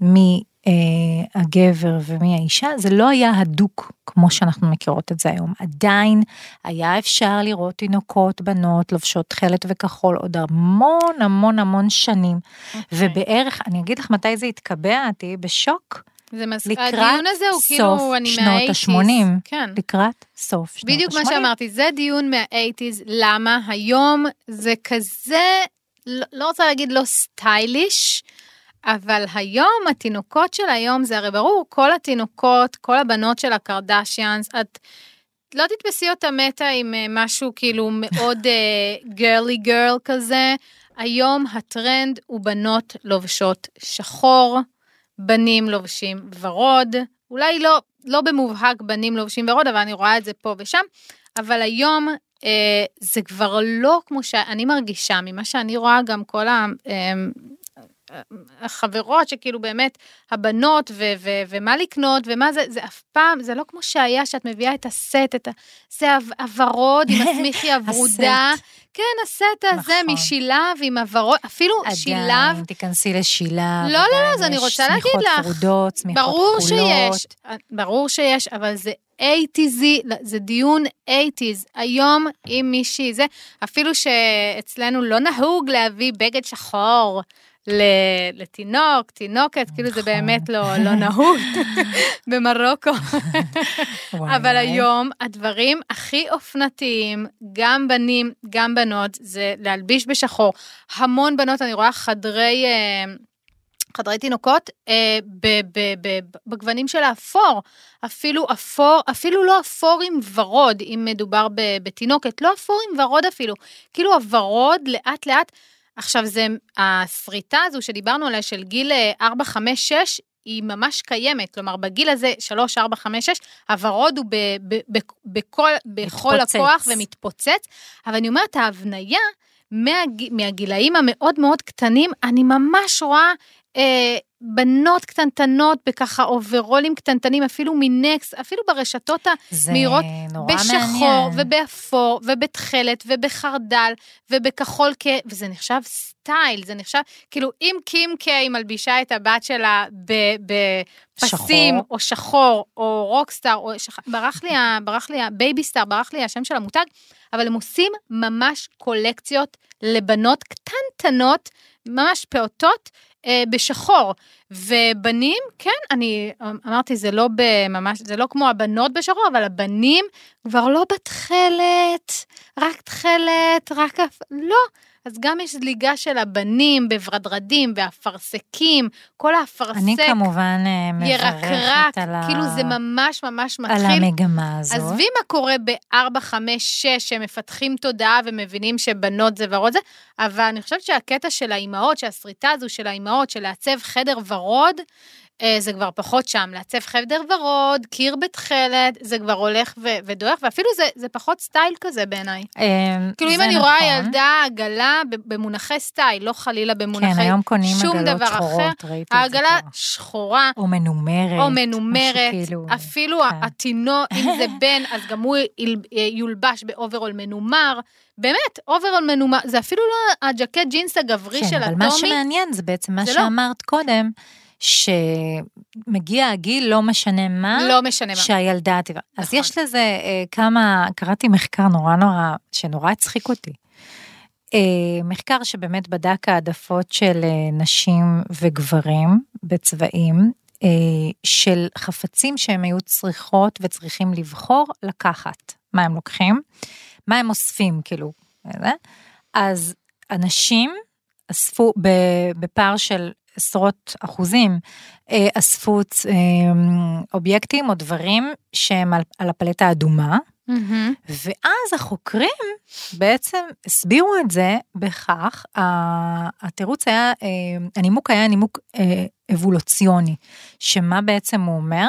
מהגבר ומהאישה, זה לא היה הדוק כמו שאנחנו מכירות את זה היום. עדיין היה אפשר לראות תינוקות, בנות, לובשות תכלת וכחול עוד המון המון המון שנים. אוקיי. ובערך, אני אגיד לך מתי זה התקבע, תהיי בשוק. זה מס... לקראת הדיון הזה הוא כאילו, סוף אני שנות מה-80's. ה-80. כן. לקראת סוף שנות ה-80. בדיוק מה שאמרתי, זה דיון מה-80's, למה היום זה כזה, לא, לא רוצה להגיד לא סטייליש, אבל היום התינוקות של היום זה הרי ברור, כל התינוקות, כל הבנות של הקרדשיאנס, את לא תתפסי אותה מתה עם אה, משהו כאילו מאוד גרלי uh, גרל כזה. היום הטרנד הוא בנות לובשות שחור, בנים לובשים ורוד, אולי לא, לא במובהק בנים לובשים ורוד, אבל אני רואה את זה פה ושם, אבל היום זה כבר לא כמו שאני מרגישה, ממה שאני רואה גם כל ה... החברות שכאילו באמת הבנות ו- ו- ומה לקנות ומה זה, זה אף פעם, זה לא כמו שהיה שאת מביאה את הסט, את ה... זה הוורוד עם הסמיכי הוורודה. כן, הסט הזה נכון. משילב עם הוורוד, אפילו שילב. עדיין, תיכנסי לשילב. לא, לא, לא, עדיין אז אני רוצה להגיד שמיכות לך, ורודות, שמיכות ברור כחולות. שיש, ברור שיש, אבל זה 80's, זה דיון 80's. היום, אם מישהי זה, אפילו שאצלנו לא נהוג להביא בגד שחור. לתינוק, תינוקת, כאילו זה נכון. באמת לא, לא נהוג במרוקו. אבל. היום הדברים הכי אופנתיים, גם בנים, גם בנות, זה להלביש בשחור. המון בנות, אני רואה חדרי... אה, חדרי תינוקות אה, ב- ב- ב- בגוונים של האפור, אפילו אפור, אפילו לא אפור עם ורוד, אם מדובר בתינוקת, לא אפור עם ורוד אפילו, כאילו הוורוד לאט לאט, עכשיו זה, השריטה הזו שדיברנו עליה של גיל אה, 4, 5, 6, היא ממש קיימת, כלומר בגיל הזה 3, 4, 5, 6, הוורוד הוא ב, ב, ב, בכל, בכל מתפוצץ. הכוח ומתפוצץ, אבל אני אומרת ההבניה מהג... מהגילאים המאוד מאוד קטנים, אני ממש רואה אה, בנות קטנטנות בככה אוברולים קטנטנים, אפילו מנקס, אפילו ברשתות המהירות, בשחור מעניין. ובאפור ובתכלת ובחרדל ובכחול כ... וזה נחשב סטייל, זה נחשב, כאילו אם Kim K מלבישה את הבת שלה בפסים שחור. או שחור או rockstar, או שח... ברח לי, ה... ברח לי, baby star, ברח לי השם של המותג, אבל הם עושים ממש קולקציות לבנות קטנטנות, ממש פעוטות, אה, בשחור. ובנים, כן, אני אמרתי, זה לא בממש, זה לא כמו הבנות בשחור, אבל הבנים כבר לא בתכלת, רק תכלת, רק... לא. אז גם יש זליגה של הבנים בוורדרדים ואפרסקים, כל האפרסק, אני כמובן אה, מברכת על ה- כאילו זה ממש ממש על מתחיל. המגמה הזאת. עזבי מה קורה ב-4, 5, 6, שהם מפתחים תודעה ומבינים שבנות זה ורוד זה, אבל אני חושבת שהקטע של האימהות, שהשריטה הזו של האימהות, של לעצב חדר ורוד, זה כבר פחות שם, לעצב חדר ורוד, קיר בתכלת, זה כבר הולך ו- ודועך, ואפילו זה, זה פחות סטייל כזה בעיניי. אה, כאילו אם אני רואה נכון. ילדה עגלה במונחי סטייל, לא חלילה במונחי כן, היום קונים שום עגלות דבר אחר, שחורות, ראיתי את זה העגלה. שחורה, או מנומרת. או מנומרת, כאילו- אפילו כן. התינוק, אם זה בן, אז גם הוא יל- יולבש באוברול מנומר. באמת, אוברול מנומר, זה אפילו לא הג'קט ג'ינס הגברי כן, של אבל מה ה Tommy. שמעניין זה בעצם מה לא. שאמרת קודם, שמגיע הגיל, לא משנה מה, לא משנה מה. שהילדה. אז נכון. יש לזה אה, כמה, קראתי מחקר נורא נורא, שנורא הצחיק אותי. אה, מחקר שבאמת בדק העדפות של אה, נשים וגברים בצבעים, אה, של חפצים שהם היו צריכות וצריכים לבחור לקחת. מה הם לוקחים? מה הם אוספים, כאילו. זה. אז אנשים אספו בפער של עשרות אחוזים, אה, אספו אה, אובייקטים או דברים שהם על, על הפלטה האדומה, מהמם. ואז החוקרים בעצם הסבירו את זה בכך, התירוץ היה, אה, הנימוק היה נימוק אבולוציוני, שמה בעצם הוא אומר?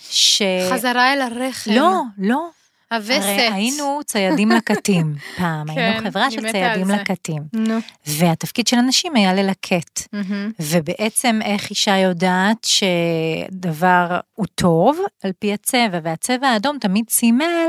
ש... חזרה אל הרחם. לא, לא. הווסת. הרי היינו ציידים לקטים פעם, כן, היינו חברה של ציידים. לקטים. נו. והתפקיד של הנשים היה ללקט. ובעצם איך אישה יודעת שדבר הוא טוב על פי הצבע, והצבע האדום תמיד סימל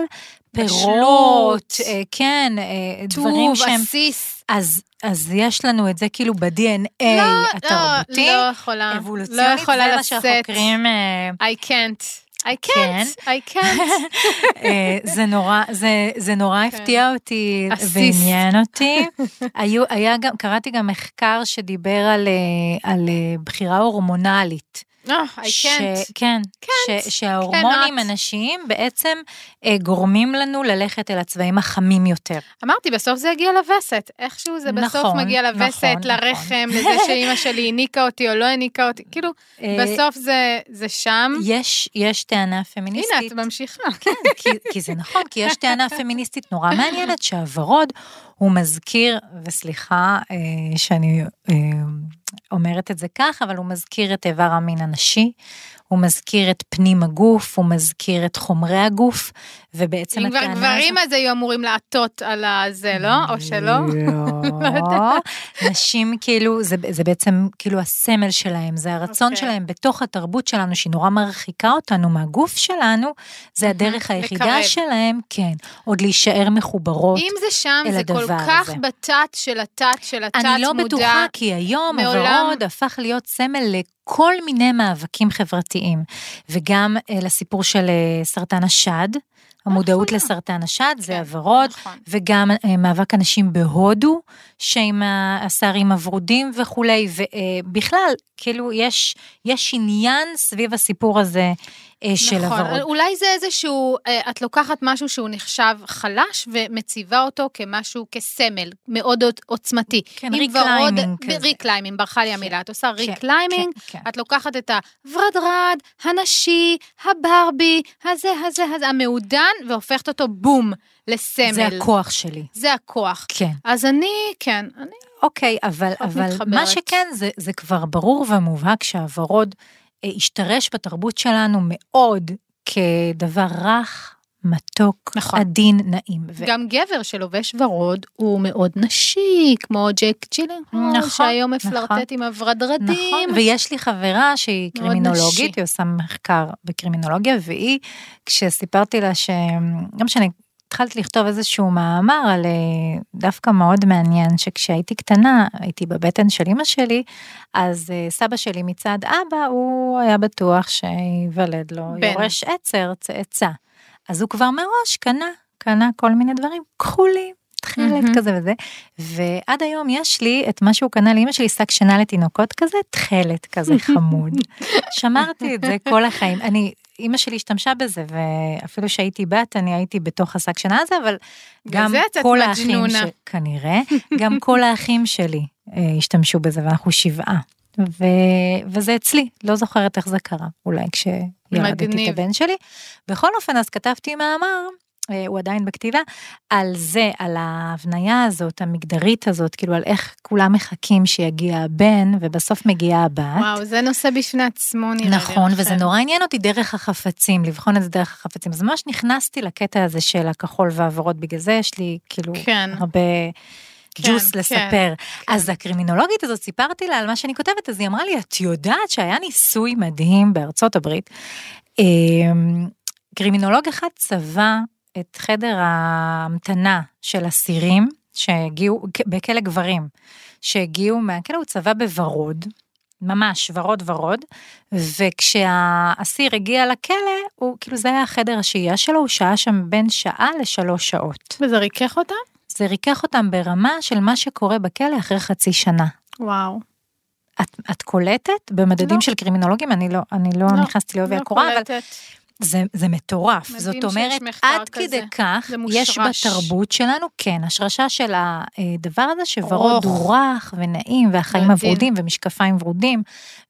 פירות. אה, כן, אה, דברים טוב, שהם... עסיס. אז, אז יש לנו את זה כאילו ב-DNA לא, התרבותי, לא, לא יכולה. לא אבולוציונית, יכולה זה מה לשאת. שהחוקרים... אה, I can't. I כן. can't. I can't. אה, זה נורא, זה, זה נורא כן. הפתיע אותי. ועניין אותי. היו, היה גם, קראתי גם מחקר שדיבר על, אה, על אה, בחירה הורמונלית Oh, I ש- can't. כן, Can't. ש- שההורמונים. הנשיים בעצם אה, גורמים לנו ללכת אל הצבעים החמים יותר. אמרתי, בסוף זה הגיע לווסת. איכשהו זה בסוף נכון, מגיע לווסת, נכון, לרחם, לזה שאימא שלי הניקה אותי או לא הניקה אותי. כאילו, אה, בסוף זה, שם. יש, טענה פמיניסטית. הנה, את ממשיכה. כן, כי זה נכון, כי יש טענה פמיניסטית נורא מעניינת שהוורוד הוא מזכיר, וסליחה אה, שאני אה, אומרת את זה כך, אבל הוא מזכיר את איבר המין הנשי, הוא מזכיר את פנים הגוף, הוא מזכיר את חומרי הגוף, ובעצם אם כבר הטענה גברים הזאת- אז היו אמורים לעטות על הזה, לא? או שלא? לא, נשים כאילו, זה, זה בעצם כאילו הסמל שלהם, זה הרצון אוקיי. שלהם בתוך התרבות שלנו, שהיא נורא מרחיקה אותנו מהגוף שלנו, זה הדרך היחידה לקרב. שלהם, כן, עוד להישאר מחוברות. אם זה שם, זה כל כך הזה. בתת של התת של התת מודע. אני לא בטוחה, כי היום מעולם- הוורוד הפך להיות סמל לכל מיני מאבקים חברתיים, וגם אה, לסיפור של אה, סרטן השד. המודעות לסרטן השד זה כן, הוורוד, נכון. וגם אה, מאבק הנשים בהודו, שעם השערים הוורודים וכולי, ובכלל, כאילו יש, יש עניין סביב הסיפור הזה של נכון, הוורוד. אולי זה איזשהו, אה, את לוקחת משהו שהוא נחשב חלש ומציבה אותו כמשהו, כסמל, מאוד עוצ- עוצמתי. כן, reclaiming כזה. reclaiming, ברחה לי המילה, את עושה כן, reclaiming, כן, כן. את לוקחת את הוורדרד, הנשי, הברבי, הזה, הזה, הזה, המעודן, והופכת אותו בום, לסמל. זה הכוח שלי. זה הכוח. כן. אז אני, כן, אני, אוקיי, אבל, אבל מתחברת. מה שכן, זה, זה כבר ברור ומובהק שהוורוד אה, השתרש בתרבות שלנו מאוד כדבר רך, מתוק, נכון. עדין, נעים. ו- גם גבר שלובש ורוד הוא מאוד נשי, כמו ג'ק צ'ילנגהול, נכון, שהיום נכון. מפלרטט עם הוורדרדים. נכון, ויש לי חברה שהיא קרימינולוגית. היא עושה מחקר בקרימינולוגיה, והיא, כשסיפרתי לה ש... גם כשאני התחלתי לכתוב איזשהו מאמר על אה, דווקא מאוד מעניין, שכשהייתי קטנה, הייתי בבטן של אימא שלי, אז אה, סבא שלי מצד אבא, הוא היה בטוח שייוולד לו בן. יורש עצר, צאצא. אז הוא כבר מראש קנה, קנה כל מיני דברים כחולים. תכלת מהמם. כזה וזה, ועד היום יש לי את מה שהוא קנה לאמא שלי, שק שינה לתינוקות כזה, תכלת כזה חמוד. שמרתי את זה כל החיים. אני, אימא שלי השתמשה בזה, ואפילו שהייתי בת, אני הייתי בתוך השק שינה הזה, אבל גם כל האחים. ש... כנראה, גם כל האחים שלי אה, השתמשו בזה, ואנחנו שבעה. ו... וזה אצלי, לא זוכרת איך זה קרה, אולי כשילדתי את. הבן שלי. בכל אופן, אז כתבתי מאמר, הוא עדיין בכתיבה, על זה, על ההבניה הזאת, המגדרית הזאת, כאילו על איך כולם מחכים שיגיע הבן, ובסוף מגיעה הבת. וואו, זה נושא בפני עצמו נראה לי. נכון, וזה לכן. נורא עניין אותי דרך החפצים, לבחון את זה דרך החפצים. אז ממש נכנסתי לקטע הזה של הכחול והוורוד, בגלל זה יש לי כאילו כן. הרבה כן, ג'וס כן, לספר. אז הקרימינולוגית הזאת, סיפרתי לה על מה שאני כותבת, אז היא אמרה לי, את יודעת שהיה ניסוי מדהים בארצות הברית. אמ, קרימינולוג אחד צבע את חדר ההמתנה של אסירים שהגיעו, בכלא גברים, שהגיעו מהכלא, הוא צבע בוורוד, ממש ורוד ורוד, וכשהאסיר הגיע לכלא, הוא, כאילו זה היה החדר השהייה שלו, הוא שהה שם בין שעה לשלוש שעות. וזה ריכך אותה? זה ריכך אותם ברמה של מה שקורה בכלא אחרי חצי שנה. וואו. את, את קולטת במדדים לא. של קרימינולוגים, אני לא, אני לא, לא, נכנסתי לעובי לא הקורה, אבל. זה, זה מטורף. זאת אומרת, עד כזה. כדי כך, יש. בתרבות שלנו, כן, השרשה של הדבר הזה, שוורוד. הוא רך ונעים, והחיים מדהים. הוורודים, ומשקפיים ורודים.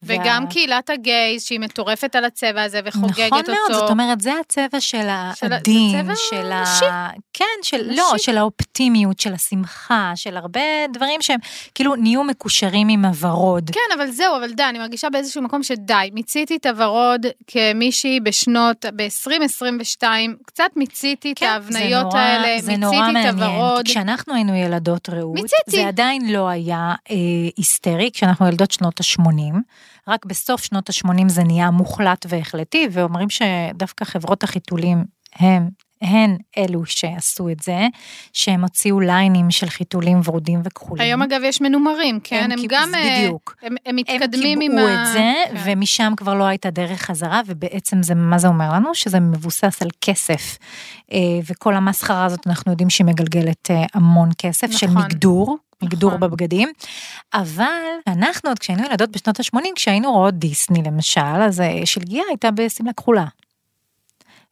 וגם וה- קהילת הגייז, שהיא מטורפת על הצבע הזה וחוגגת נכון אותו. מאוד, זאת אומרת, זה הצבע של של העדין, צבע של נשי. ה... כן, של, נשי. לא, של האופטימיות, של השמחה, של הרבה דברים שהם כאילו נהיו מקושרים עם הוורוד. כן, אבל זהו, אבל די, אני מרגישה באיזשהו מקום שדי, מיציתי את הוורוד כמישהי בשנות, ב-2022, קצת מיציתי את כן, זה ההבניות נורא- האלה, זה נורא מיציתי את מעניין. הוורוד. כי כשאנחנו היינו ילדות רעות, מיציתי. זה עדיין לא היה אה, היסטרי, כשאנחנו ילדות שנות ה-80. רק בסוף שנות ה-80 זה נהיה מוחלט והחלטי, ואומרים שדווקא חברות החיתולים הם הן אלו שעשו את זה, שהם הוציאו ליינים של חיתולים ורודים וכחולים. היום אגב יש מנומרים, כן? הם הם גם... אה, בדיוק. הם, הם מתקדמים הם עם קיבעו ה... את זה, כן. ומשם כבר לא הייתה דרך חזרה, ובעצם זה, מה זה אומר לנו? שזה מבוסס על כסף. אה, וכל המסחרה הזאת, אנחנו יודעים שהיא מגלגלת אה, המון כסף של נכון. מגדור. מגדור נכון. בבגדים, אבל אנחנו עוד כשהיינו ילדות בשנות ה-80, כשהיינו רואות דיסני למשל, אז שלגיה הייתה בשמלה כחולה.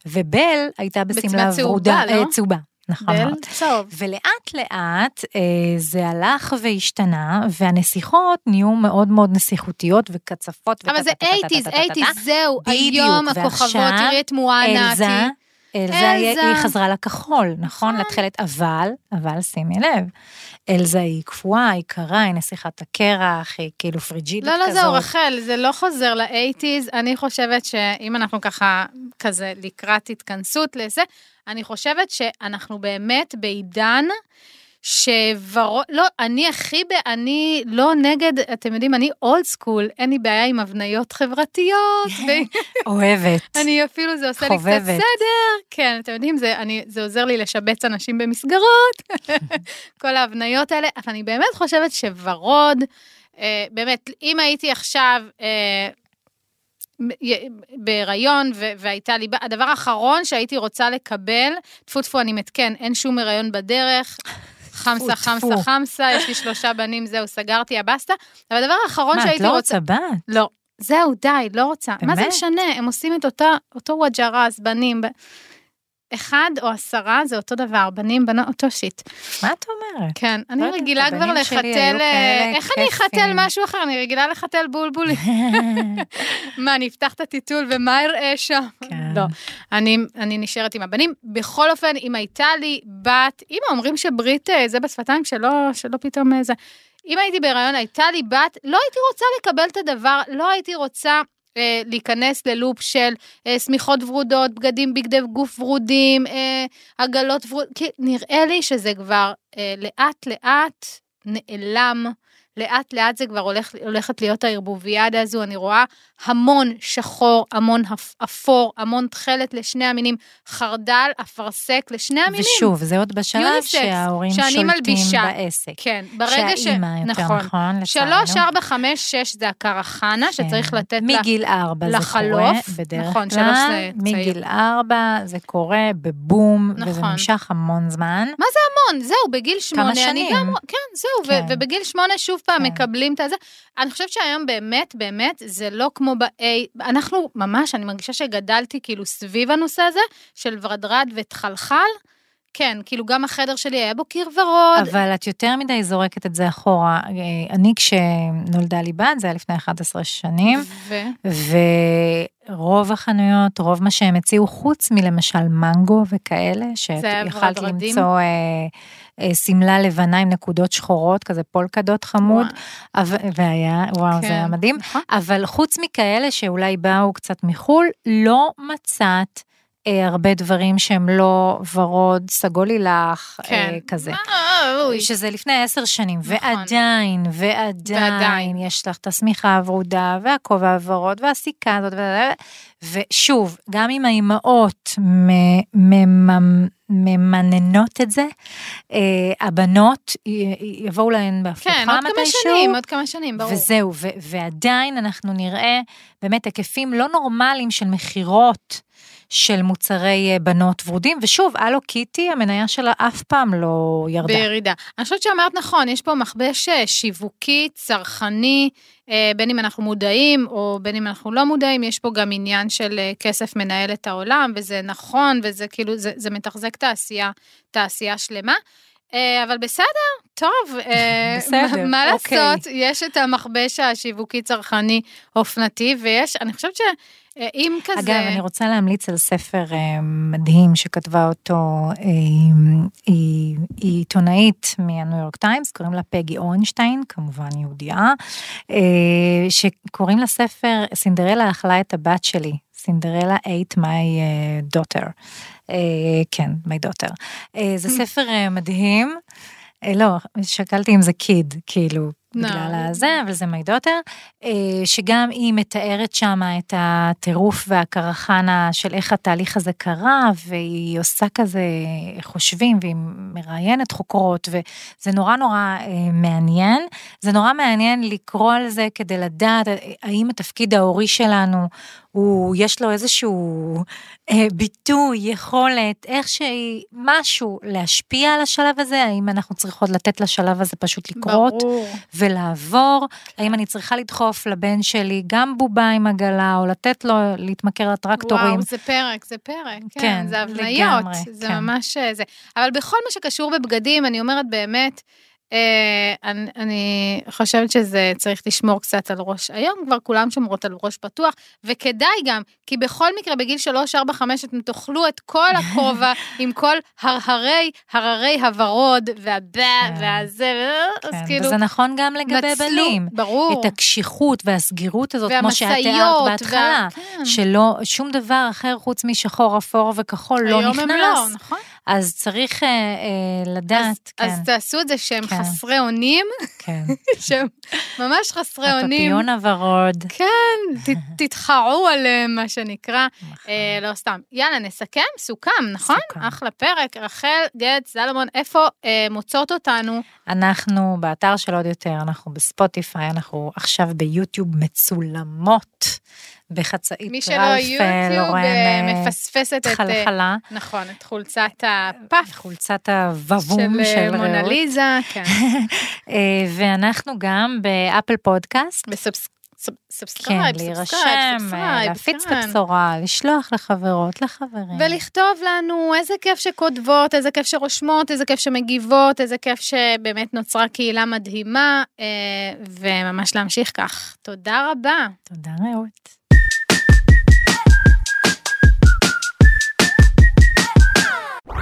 ובל הייתה בשמלה בצבע צהובה, ורודה, לא? אה, צהובה, נכון מאוד. ולאט לאט אה, זה הלך והשתנה, והנסיכות נהיו מאוד מאוד נסיכותיות וקצפות. אבל זה וטה-טה-טה-טה-טה-טה-טה. 80's, 80's, זהו, היום הכוכבות, תראי את מואנה, אלזה, אלזה, היא-. היא חזרה לכחול, נכון? לתכלת, אבל, אבל שימי לב, אלזה היא קפואה, היא קרה, היא נסיכת הקרח, היא כאילו פריג'ידית לא, כזאת. לא, זהו, רחל, זה לא חוזר ל-80's. אני חושבת שאם אנחנו ככה, כזה לקראת התכנסות לזה, אני חושבת שאנחנו באמת בעידן שוורוד, לא, אני הכי, ב... אני לא נגד, אתם יודעים, אני אולד סקול, אין לי בעיה עם הבניות חברתיות, אוהבת. ואני אפילו, זה עושה לי קצת חובבת. סדר. כן, אתם יודעים, זה, אני, זה עוזר לי לשבץ אנשים במסגרות, כל ההבניות האלה, אבל אני באמת חושבת שוורוד, אה, באמת, אם הייתי עכשיו אה, בהיריון ו- והייתה לי, הדבר האחרון שהייתי רוצה לקבל, טפו טפו, אני מתקן, אין שום הריון בדרך. חמסה, חמסה. חמסה, יש לי שלושה בנים, זהו, סגרתי, הבסטה. אבל הדבר האחרון מה, את שהייתי לא רוצה... רוצה בת? לא. זהו, די, לא רוצה. מה זה באמת? משנה? הם עושים את אותה, אותו וג'ע ראס, בנים. ב- אחד או עשרה זה אותו דבר, בנים, בנות, אותו שיט. מה את אומרת? כן, אני לא רגילה כבר לחתל... אה, איך אני אחתל. משהו אחר? אני רגילה לחתל בולבולים. מה, אני אפתח את הטיטול ומה אראה שם? כן. לא, אני, אני נשארת עם הבנים. בכל אופן, אם הייתה לי בת, אמא, אומרים שברית אה, זה בשפתיים, שלא, שלא פתאום אה, זה. אם הייתי בהיריון, הייתה לי בת, לא הייתי רוצה לקבל את הדבר, לא הייתי רוצה אה, להיכנס ללופ של אה, שמיכות ורודות, בגדים, בגדי גוף ורודים, אה, עגלות ורודות, כי נראה לי שזה כבר אה, לאט לאט נעלם. לאט לאט זה כבר הולך, הולכת להיות הערבוביאדה הזו, אני רואה המון שחור, המון אפ- אפור, המון תכלת לשני המינים, חרדל, אפרסק לשני המינים. ושוב, זה עוד בשלב יוניסקס, שההורים שולטים מלבישה. בעסק. כן, ברגע ש... שהאימא יותר נכון. נכון, לצערנו. שלוש, ארבע, חמש, שש זה הקרחנה, שצריך כן. לתת לה... מגיל ארבע זה לחלוף. קורה, בדרך נכון, כלל. שלוש זה צעיר. מגיל ארבע זה קורה בבום, וזה נכון. נמשך המון זמן. המון, זהו, בגיל שמונה, אני שנים. גם, כן, זהו, כן. ו- ובגיל שמונה שוב פעם כן. מקבלים את הזה. אני חושבת שהיום באמת, באמת, זה לא כמו ב-A, אנחנו ממש, אני מרגישה שגדלתי כאילו סביב הנושא הזה, של ורדרד ותחלחל. כן, כאילו גם החדר שלי היה בו קיר ורוד. אבל את יותר מדי זורקת את זה אחורה. אה, אני כשנולדה לי בת, זה היה לפני 11 שנים, ו... ורוב החנויות, רוב מה שהם הציעו, חוץ מלמשל מנגו וכאלה, ורדרדים? למצוא אה, אה, שמלה לבנה עם נקודות שחורות, כזה פולקדות חמוד, אבל, והיה, וואו, כן, זה היה מדהים. נכון. אבל חוץ מכאלה שאולי באו קצת מחו"ל, לא מצאת אה, הרבה דברים שהם לא ורוד, סגול לילך, כן. אה, כזה. אוי. שזה לפני עשר שנים, נכון. ועדיין, ועדיין, ועדיין. יש לך את השמיכה הוורודה, והכובע הוורוד, והסיכה הזאת, ו- ושוב, גם אם האימהות ממננות את זה, אה, הבנות יבואו להן בהפוכה כן, עוד כמה מתישהו, שנים, עוד כמה שנים, ברור. וזהו, ו- ועדיין אנחנו נראה באמת היקפים לא נורמליים של מכירות של מוצרי אה, בנות ורודים, ושוב, הלו קיטי, המניה שלה אף פעם לא ירדה. בירידה. אני חושבת שאמרת נכון, יש פה מכבש אה, שיווקי, צרכני, אה, בין אם אנחנו מודעים או בין אם אנחנו לא מודעים, יש פה גם עניין של כסף מנהל את העולם, וזה נכון, וזה כאילו, זה, זה מתחזק תעשייה, תעשייה שלמה. אבל בסדר, טוב, בסדר, מה אוקיי. לעשות, יש את המכבש השיווקי צרכני אופנתי, ויש, אני חושבת שאם כזה... אגב, אני רוצה להמליץ על ספר אה, מדהים שכתבה אותו, אה, היא, עיתונאית מהניו יורק טיימס, קוראים לה פגי אורנשטיין, כמובן יהודייה, אה, שקוראים לספר סינדרלה אכלה את הבת שלי. סינדרלה ate my uh, daughter. Uh, כן, my daughter. Uh, זה ספר מדהים. לא, שקלתי אם זה קיד, כאילו, בגלל הזה, אבל זה מיידוטר, אה, שגם היא מתארת שם את הטירוף והקרחנה של איך התהליך הזה קרה, והיא עושה כזה חושבים, והיא מראיינת חוקרות, וזה נורא נורא אה, מעניין. זה נורא מעניין לקרוא על זה כדי לדעת האם התפקיד ההורי שלנו הוא, יש לו איזשהו אה, ביטוי, יכולת, איך שהיא, משהו להשפיע על השלב הזה, האם אנחנו צריכות לתת לשלב הזה פשוט לקרות ברור. ולעבור, האם אני צריכה לדחוף לבן שלי גם בובה עם עגלה, או לתת לו להתמכר לטרקטורים. וואו, זה פרק, זה פרק, כן, כן, זה הבניות, לגמרי, זה כן. ממש אה, זה. אבל בכל מה שקשור בבגדים, אני אומרת באמת, אני, אני חושבת שזה צריך לשמור קצת על ראש. היום כבר כולם שומרות על ראש פתוח, וכדאי גם, כי בכל מקרה בגיל 3, 4, 5 אתם תאכלו את כל הכובע עם כל הרהרי, הררי הוורוד, והבא, והזה, אז כן, כאילו, וזה נכון גם לגבי בנים. ברור. את הקשיחות והסגירות הזאת, כמו שאת תיארת בהתחלה, וה- כן. שלא, שום דבר אחר חוץ משחור, אפור וכחול לא היום הם לא, נכנס, נכון? אז צריך אה, אה, לדעת, כן, אז תעשו את זה שהם כן. חסרי אונים, כן. שהם ממש חסרי אונים. הפפיון הוורוד. כן, ת- תתחרו עליהם, מה שנקרא. נכון. אה, לא סתם. יאללה, נסכם? סוכם, נכון? סוכם. אחלה פרק. רחל גץ, סלומון, איפה אה, מוצאות אותנו? אנחנו באתר של עוד יותר, אנחנו בספוטיפיי, אנחנו עכשיו ביוטיוב מצולמות בחצאית מי שלא יוטיוב, אה, מפספסת את... אה, חלחלה, נכון, את חולצת הפאף חולצת הוובום של של אה, רעות. מונליזה, כן. ואנחנו גם ב Apple Podcast, כן, subscribe, להירשם, אה, להפיץ את הבשורה, לשלוח לחברות, לחברים. ולכתוב לנו איזה כיף שכותבות, איזה כיף שרושמות, איזה כיף שמגיבות, איזה כיף שבאמת נוצרה קהילה מדהימה, וממש להמשיך כך. תודה רבה. תודה רעות.